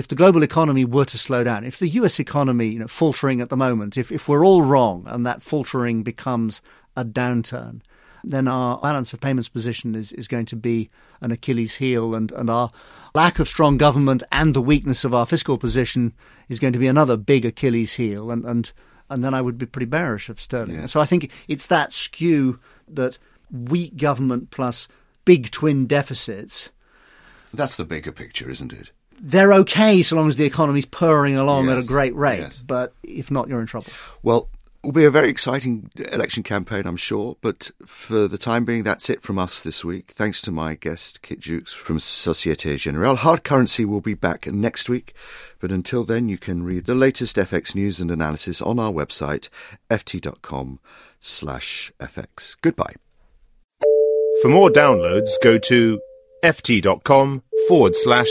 If the global economy were to slow down, if the US economy, you know, faltering at the moment, if, if we're all wrong and that faltering becomes a downturn, then our balance of payments position is, is going to be an Achilles heel and, and our lack of strong government and the weakness of our fiscal position is going to be another big Achilles heel and, and and then I would be pretty bearish of sterling. Yes. So I think it's that skew that weak government plus big twin deficits That's the bigger picture, isn't it? They're okay so long as the economy's purring along at a great rate. yes. But if not, you're in trouble. Well, it will be a very exciting election campaign, I'm sure. But for the time being, that's it from us this week. Thanks to my guest, Kit Juckes from Societe Generale. Hard Currency will be back next week. But until then, you can read the latest FX news and analysis on our website, ft.com slash FX. Goodbye. For more downloads, go to ft.com forward slash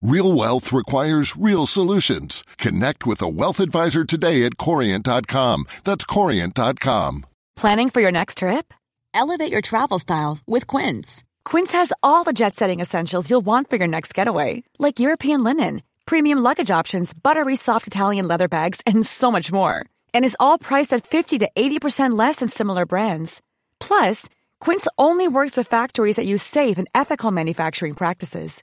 Real wealth requires real solutions. Connect with a wealth advisor today at Corient.com. That's Corient.com. Planning for your next trip? Elevate your travel style with Quince. Quince has all the jet setting essentials you'll want for your next getaway, like European linen, premium luggage options, buttery soft Italian leather bags, and so much more. And is all priced at 50 to 80% less than similar brands. Plus, Quince only works with factories that use safe and ethical manufacturing practices.